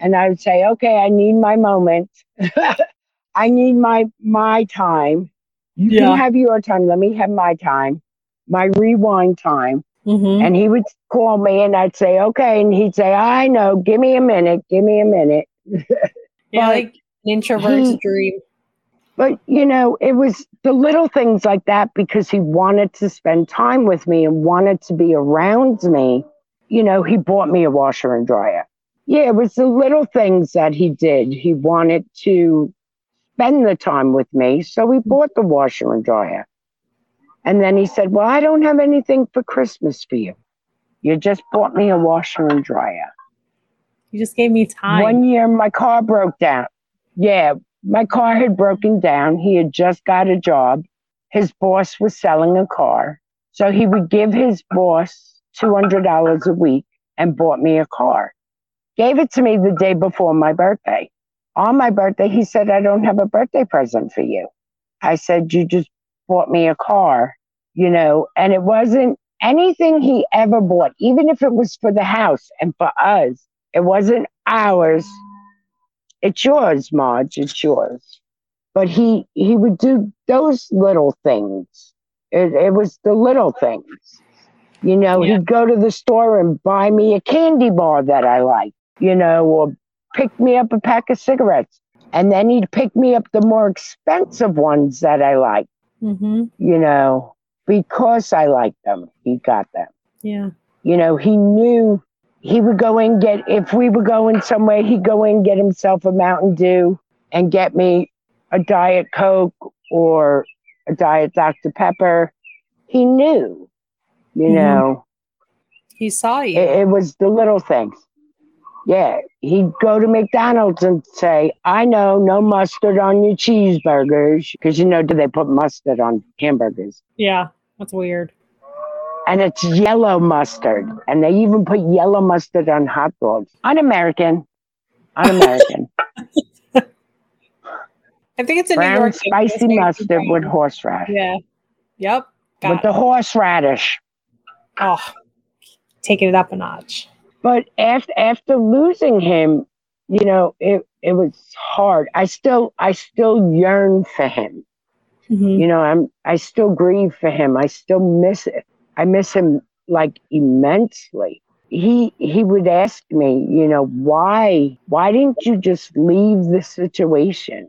And I would say, okay, I need my moment. I need my, my time. You Yeah. can have your time. Let me have my time, my rewind time. Mm-hmm. And he would call me and I'd say, okay. And he'd say, I know, give me a minute, give me a minute. Yeah, But like an introvert's he- dream. But you know, it was the little things like that because he wanted to spend time with me and wanted to be around me. You know, he bought me a washer and dryer. Yeah, it was the little things that he did. He wanted to spend the time with me, so he bought the washer and dryer. And then he said, Well, I don't have anything for Christmas for you. You just bought me a washer and dryer. You just gave me time. One year, my car broke down. Yeah, my car had broken down. He had just got a job. His boss was selling a car. So he would give his boss $200 a week and bought me a car. Gave it to me the day before my birthday. On my birthday, he said, I don't have a birthday present for you. I said, You just bought me a car, you know, and it wasn't anything he ever bought, even if it was for the house and for us. It wasn't ours. It's yours, Marge. It's yours. But he he would do those little things. It, it was the little things. You know, Yeah. he'd go to the store and buy me a candy bar that I liked, you know, or pick me up a pack of cigarettes. And then he'd pick me up the more expensive ones that I liked, Mm-hmm. you know, because I liked them. He got them. Yeah. You know, he knew he would go and get, if we were going somewhere, he'd go in, get himself a Mountain Dew and get me a Diet Coke or a Diet Dr. Pepper. He knew, you Mhm. know, He saw you. it, it was the little things. Yeah, he'd go to McDonald's and say, I know, no mustard on your cheeseburgers. Because, you know, do they put mustard on hamburgers? yeah. That's weird. And it's yellow mustard. And they even put yellow mustard on hot dogs. Un-American. Un-American. I think it's a New York spicy very mustard brown. with horseradish. Yeah. Yep. Got With the horseradish. Oh, taking it up a notch. But after after losing him, you know, it it was hard. I still I still yearn for him. Mhm. You know, I'm I still grieve for him. I still miss it. I miss him like immensely. He he would ask me, you know, why why didn't you just leave the situation?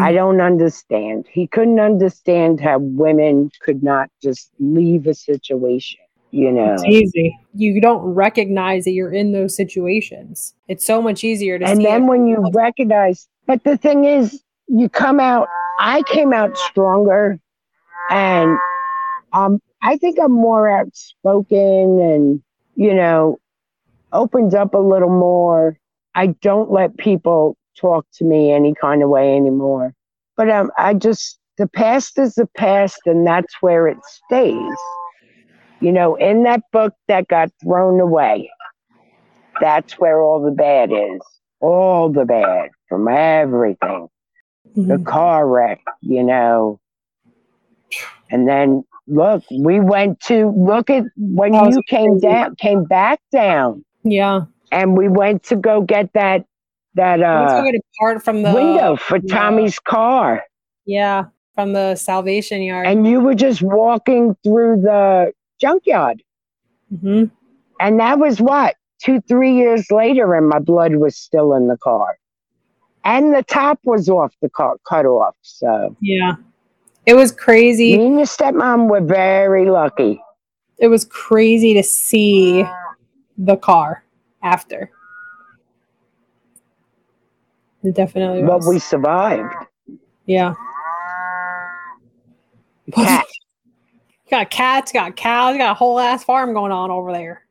I don't understand. He couldn't understand how women could not just leave a situation, you know. It's easy. You don't recognize that you're in those situations. It's so much easier to And then when you recognize, but the thing is, you come out, I came out stronger and um, I think I'm more outspoken and, you know, opens up a little more. I don't let people talk to me any kind of way anymore. But um, I just, the past is the past and that's where it stays. You know, in that book that got thrown away, that's where all the bad is. All the bad from everything the Mhm. car wreck, you know. And then look, we went to look at when you came crazy. down, came back down, yeah. and we went to go get that that uh, apart from the window for yeah. Tommy's car, Yeah, from the Salvation Yard. and you were just walking through the junkyard, Mhm. and that was what two, three years later, and my blood was still in the car, and the top was off the car, cut off. So Yeah, it was crazy. me and your stepmom were very lucky. It was crazy to see the car after. It definitely but was. we survived. yeah. Cat. got cats, got cows, got a whole ass farm going on over there.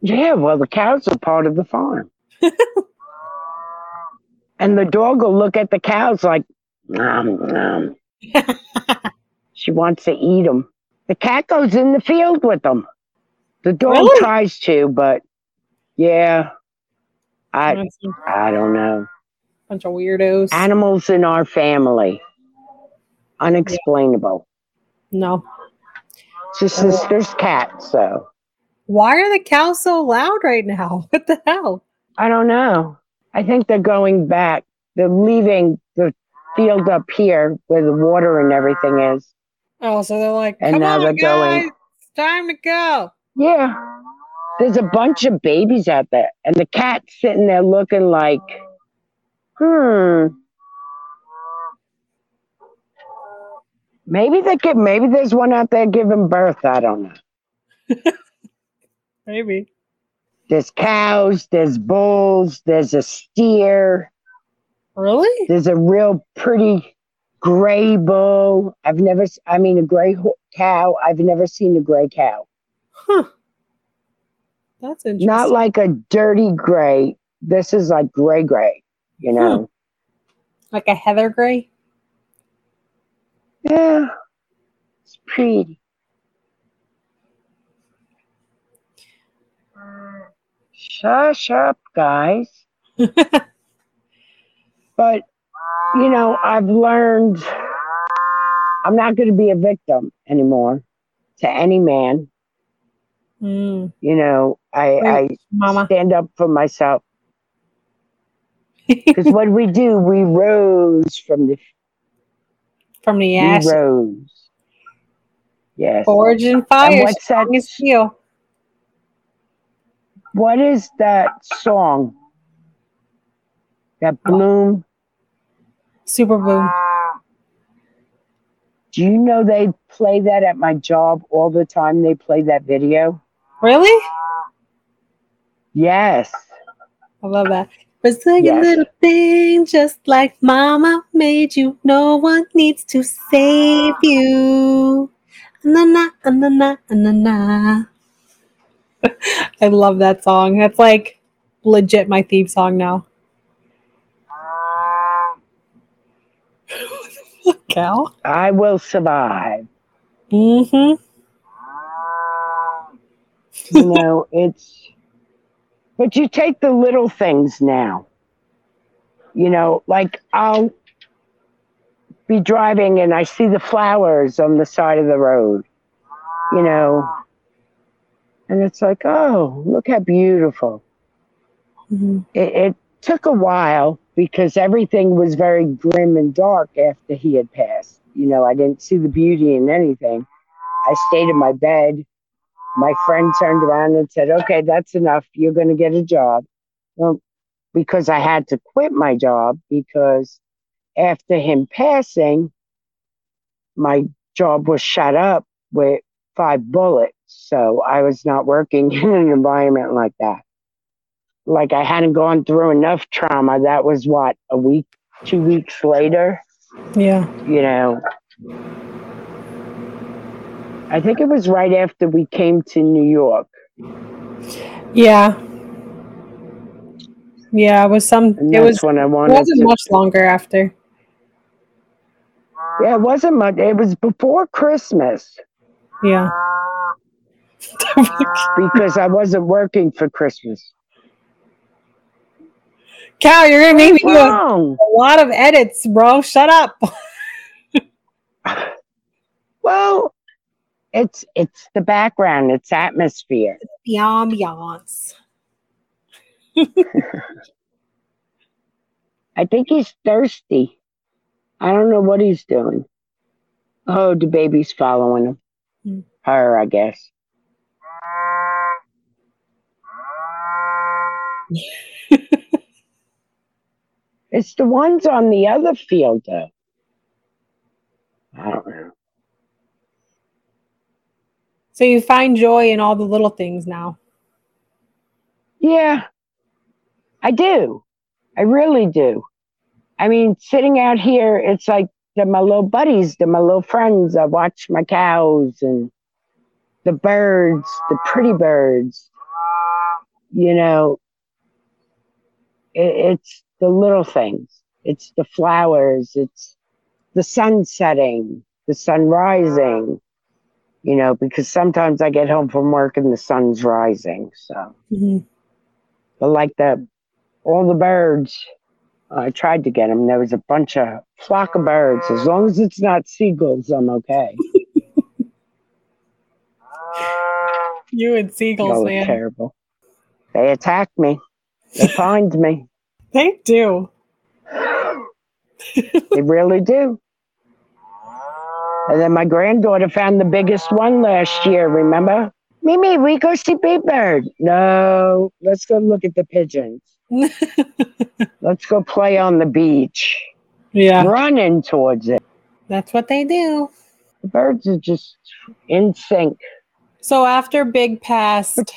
Yeah, well, the cows are part of the farm. and the dog will look at the cows like, nom, nom. she wants to eat them. The cat goes in the field with them. The dog Really? tries to, but yeah, I I don't know. bunch of weirdos. Animals in our family, unexplainable. no. It's your sister's uh, cat, so Why are the cows so loud right now? What the hell? I don't know. I think they're going back. They're leaving the field up here where the water and everything is. Oh, so they're like, And come now on, they're guys, going- it's time to go. Yeah. There's a bunch of babies out there, and the cat's sitting there looking like, hmm. Maybe they get. Maybe there's one out there giving birth. I don't know. Maybe. There's cows. There's bulls. There's a steer. Really? There's a real pretty gray bull. I've never. I mean, a gray cow. I've never seen a gray cow. Huh. That's interesting. Not like a dirty gray. This is like gray gray. You know. like a heather gray. Yeah, it's pretty. Shush up, guys. but, you know, I've learned I'm not going to be a victim anymore to any man. Mm, You know, I, I mama. stand up for myself. Because what we do, we rose from the From the we ash. rose. Yes. Forge and fire. And what's that? steel. What is that song? That oh. Bloom. Super boom. Ah. Do you know they play that at my job all the time? They play that video. Really? Yes. I love that. It's like a little thing, just like Mama made you. No one needs to save you. Na na na na na na. I love that song. That's like legit my theme song now. Cal. I will survive. Mm-hmm. You know, it's, but you take the little things now. You know, like I'll be driving and I see the flowers on the side of the road, you know, and it's like, oh, look how beautiful. hmm It, it took a while because everything was very grim and dark after he had passed. You know, I didn't see the beauty in anything. I stayed in my bed. My friend turned around and said, Okay, that's enough. You're going to get a job. Well, because I had to quit my job because after him passing, my job was shut up with five bullets. So I was not working in an environment like that like I hadn't gone through enough trauma. That was what, a week, two weeks later, Yeah. you know. I think it was right after we came to New York. Yeah. Yeah, it was some And it was when I it wanted wasn't to. much longer after. Yeah, it wasn't much. It was before Christmas Yeah. because I wasn't working for Christmas. Cal, you're gonna make me do a, a lot of edits, bro. Shut up. Well, it's it's the background, it's atmosphere. The ambiance. I think he's thirsty. I don't know what he's doing. Oh, the baby's following him. Hmm. Her, I guess. it's the ones on the other field, though. I don't know. So you find joy in all the little things now. Yeah, I do. I really do. I mean, sitting out here, it's like they're my little buddies, they're my little friends. I watch my cows and the birds, the pretty birds. You know, it, it's the little things. It's the flowers. It's the sun setting, the sun rising. You know, because sometimes I get home from work and the sun's rising. So. Mhm. But like the all the birds, I tried to get them. There was a bunch of flock of birds. As long as it's not seagulls, I'm okay. You and seagulls, man. terrible. They attacked me. They find me. They do. They really do. And then my granddaughter found the biggest one last year. Remember? Mimi, we go see Big Bird. No, let's go look at the pigeons. Let's go play on the beach. yeah, Running towards it. that's what they do. The birds are just in sync. So after Big passed,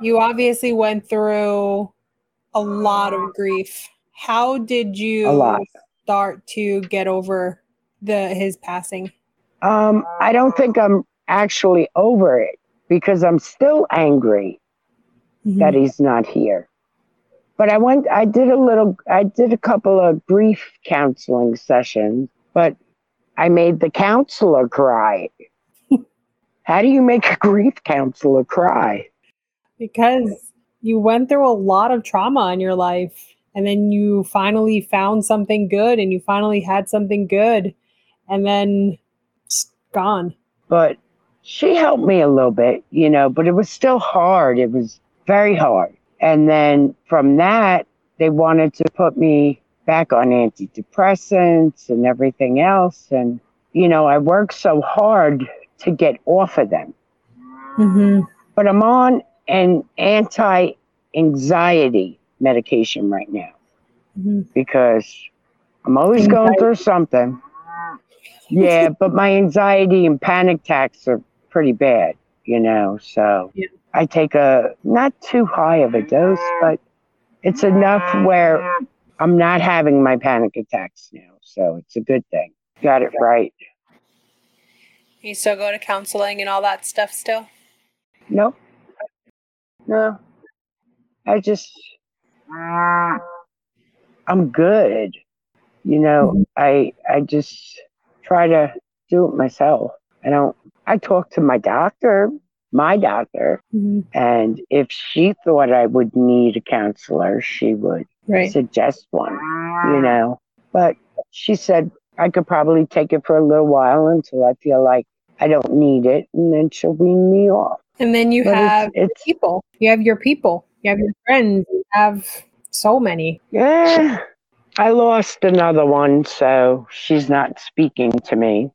you obviously went through a lot of grief. How did you start to get over the his passing? Um, I don't think I'm actually over it because I'm still angry that he's not here. But I went, I did a little, I did a couple of grief counseling sessions, but I made the counselor cry. How do you make a grief counselor cry? because you went through a lot of trauma in your life and then you finally found something good and you finally had something good and then it's gone. But she helped me a little bit, you know, but it was still hard. It was very hard. And then from that, they wanted to put me back on antidepressants and everything else. And, you know, I worked so hard to get off of them. hmm But I'm on an anti anxiety medication right now hmm because I'm always going through something. Yeah, but my anxiety and panic attacks are pretty bad, you know. So Yeah. I take a not too high of a dose, but it's enough where I'm not having my panic attacks now. So it's a good thing. Got it right. You still go to counseling and all that stuff still? Nope. No. I just I'm good. You know, Mhm. I I just try to do it myself. I don't I talk to my doctor, my doctor, hmm and if she thought I would need a counselor, she would Right. suggest one, you know. But she said I could probably take it for a little while until I feel like I don't need it, and then she'll wean me off. And then you But have it's people. You have your people. You have your friends. You have so many. Yeah, I lost another one, so she's not speaking to me,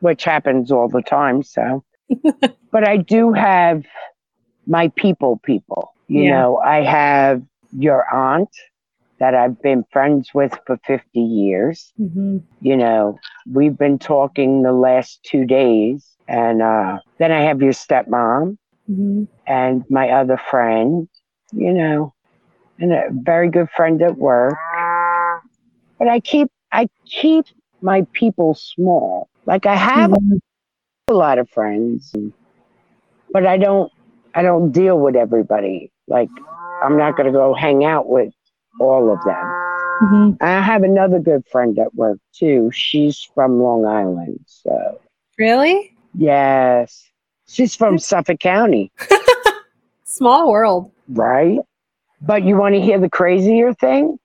which happens all the time. So, but I do have my people, people. You Yeah. know, I have your aunt that I've been friends with for 50 years. hmm You know, we've been talking the last two days. And uh, then I have your stepmom hmm and my other friend, you know, and a very good friend at work. But I keep I keep my people small. Like I have a lot of friends, but I don't I don't deal with everybody. Like I'm not gonna go hang out with all of them. hmm I have another good friend at work too. She's from Long Island, so Really? Yes, she's from Suffolk County. Small world. Right. But you want to hear the crazier thing?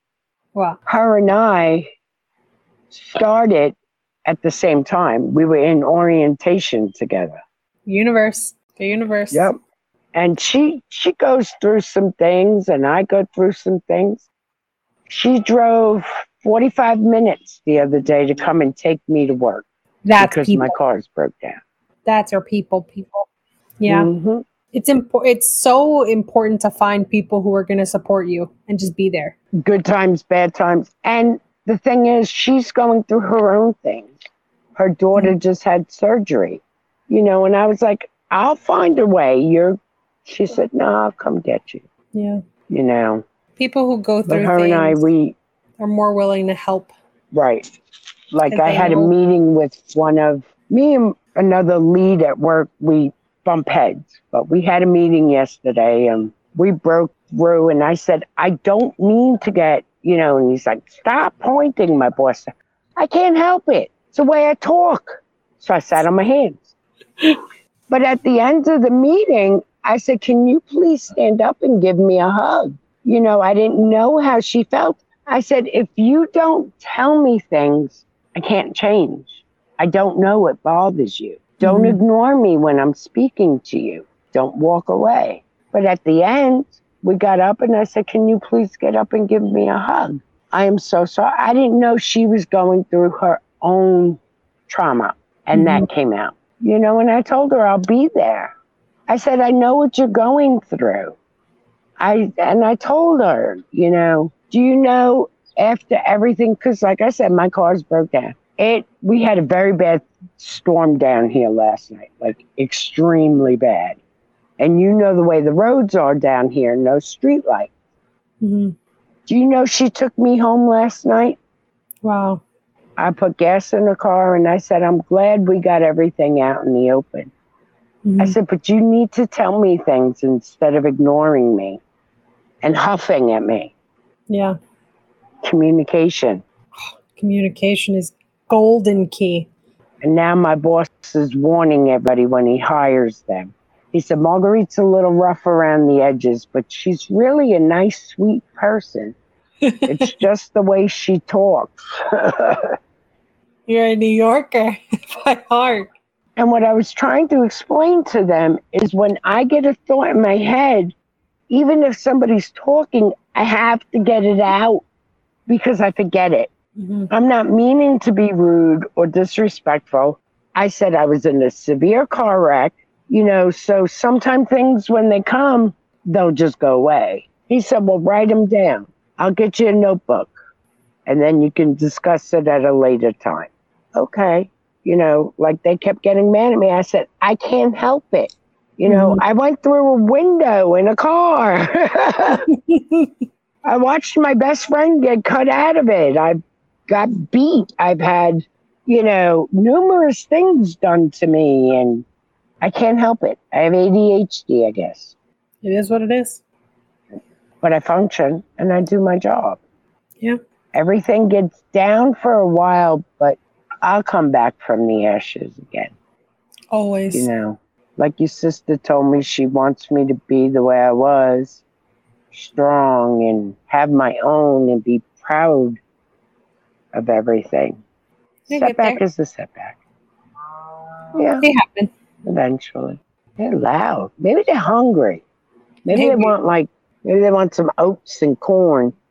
Wow. Her and I started at the same time. We were in orientation together. Universe. The universe. Yep. And she she goes through some things and I go through some things. She drove 45 minutes the other day to come and take me to work That's because people. my car's broke down. That's our people. People. Yeah. Mhm. It's important. It's so important to find people who are going to support you and just be there. good times, bad times. And the thing is, she's going through her own thing Her daughter just had surgery, you know, and I was like, I'll find a way. You're, she said, no, I'll come get you, Yeah. you know. People who go But through her and I, we, are more willing to help. right. Like I had a meeting with one of me and another lead at work. We bump heads, but we had a meeting yesterday and we broke through. And I said, I don't mean to get, you know, and he's like, stop pointing, my boss. I can't help it. It's the way I talk. So I sat on my hands. but at the end of the meeting, I said, Can you please stand up and give me a hug? You know, I didn't know how she felt. I said, If you don't tell me things, I can't change. I don't know what bothers you. Don't Mhm. ignore me when I'm speaking to you. Don't walk away. But at the end, we got up and I said, Can you please get up and give me a hug? I am so sorry. I didn't know she was going through her own trauma. And that came out. You know, and I told her I'll be there. I said, I know what you're going through. I and I told her, you know, do you know after everything, because like I said, my car's broke down. It we had a very bad storm down here last night, like extremely bad. And you know the way the roads are down here, no street light. Mhm. Do you know she took me home last night? Wow. I put gas in the car and I said, I'm glad we got everything out in the open. I Mhm. said, but you need to tell me things instead of ignoring me and huffing at me. Yeah. Communication. Communication is golden key. And now my boss is warning everybody when he hires them. He said, Marguerite's a little rough around the edges, but she's really a nice, sweet person. It's just the way she talks. You're a New Yorker by heart. And what I was trying to explain to them is when I get a thought in my head, even if somebody's talking, I have to get it out because I forget it. Mhm. I'm not meaning to be rude or disrespectful. I said I was in a severe car wreck, you know, so sometimes things when they come, they'll just go away. He said, Well, write them down. I'll get you a notebook and then you can discuss it at a later time. Okay. You know, like they kept getting mad at me. I said, I can't help it. You know, I went through a window in a car. I watched my best friend get cut out of it. I've got beat. I've had, you know, numerous things done to me and I can't help it. I have ADHD, I guess. It is what it is. But I function and I do my job. Yeah. Everything gets down for a while, but I'll come back from the ashes again. Always. You know, like your sister told me, she wants me to be the way I was strong and have my own and be proud of everything. You'll setback is a setback. Yeah, They happen. eventually. They're loud. Maybe they're hungry. Maybe, they want like maybe they want some oats and corn.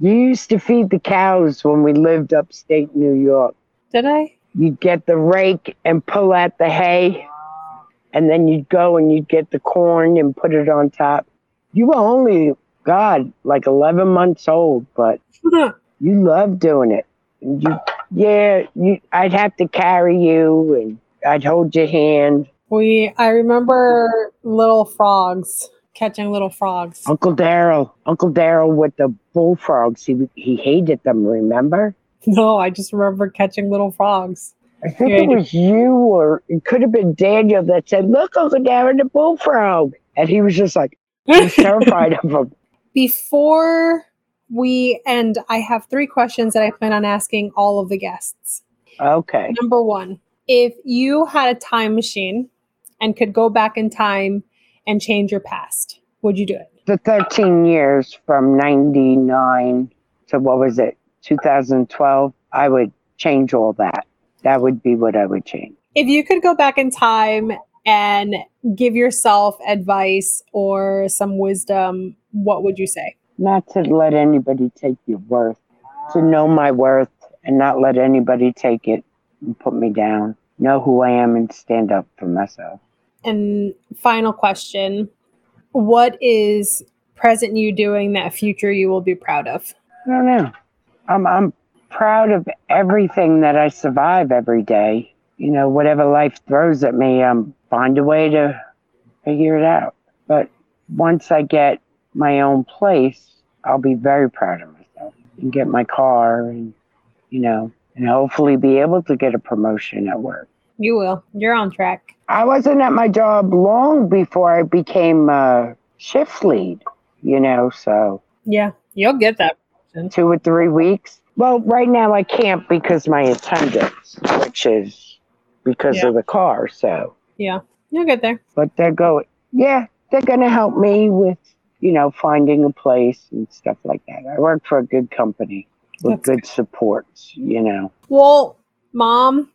You used to feed the cows when we lived upstate New York. Did I? You'd get the rake and pull out the hay, and then you'd go and you'd get the corn and put it on top. You were only, God, like 11 months old, but you love doing it. You, yeah, you, I'd have to carry you and I'd hold your hand. we I remember little frogs catching little frogs. Uncle Daryl, Uncle Daryl with the bullfrogs, he, he hated them, remember? No, I just remember catching little frogs. I think it was you or it could have been Daniel that said, Look, Uncle Daryl, the bullfrog. And he was just like, he was terrified of them. Before we and I have three questions that I plan on asking all of the guests. Okay. Number one, if you had a time machine and could go back in time and change your past, would you do it? The 13 years from 99 to what was it, 2012, I would change all that. That would be what I would change. If you could go back in time and give yourself advice or some wisdom, what would you say? Not to let anybody take your worth, to know my worth and not let anybody take it and put me down. Know who I am and stand up for myself. And final question What is present you doing that future you will be proud of? I don't know. I'm I'm proud of everything that I survive every day. You know, whatever life throws at me, I'm find a way to figure it out. But once I get my own place, I'll be very proud of myself and get my car and you know, and hopefully be able to get a promotion at work. You will. You're on track. I wasn't at my job long before I became a shift lead, you know, so Yeah, you'll get that. two or three weeks. Well, right now I can't because my attendance, which is because Yeah. of the car. So, Yeah, you'll get there. but they're going, yeah, they're going to help me with, you know, finding a place and stuff like that. I work for a good company with That's good supports, you know. Well, mom,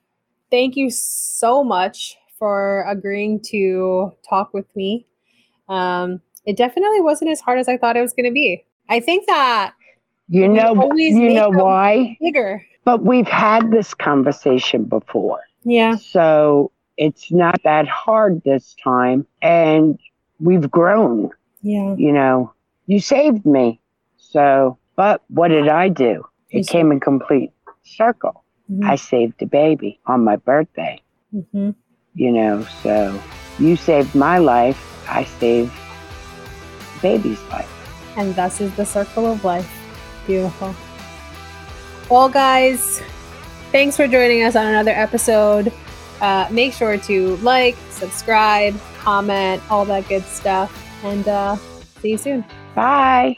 thank you so much for agreeing to talk with me. Um, it definitely wasn't as hard as I thought it was going to be. I think that You know, you know why? bigger. But we've had this conversation before. Yeah, So it's not that hard this time. And we've grown. Yeah. you know, you saved me. So, but what did I do? It came in complete circle. Mhm. I saved a baby on my birthday, Mhm. you know, so you saved my life. I saved the baby's life. And thus is the circle of life. Beautiful. Well, guys, thanks for joining us on another episode. Uh, make sure to like, subscribe, comment, all that good stuff. And uh, see you soon. Bye.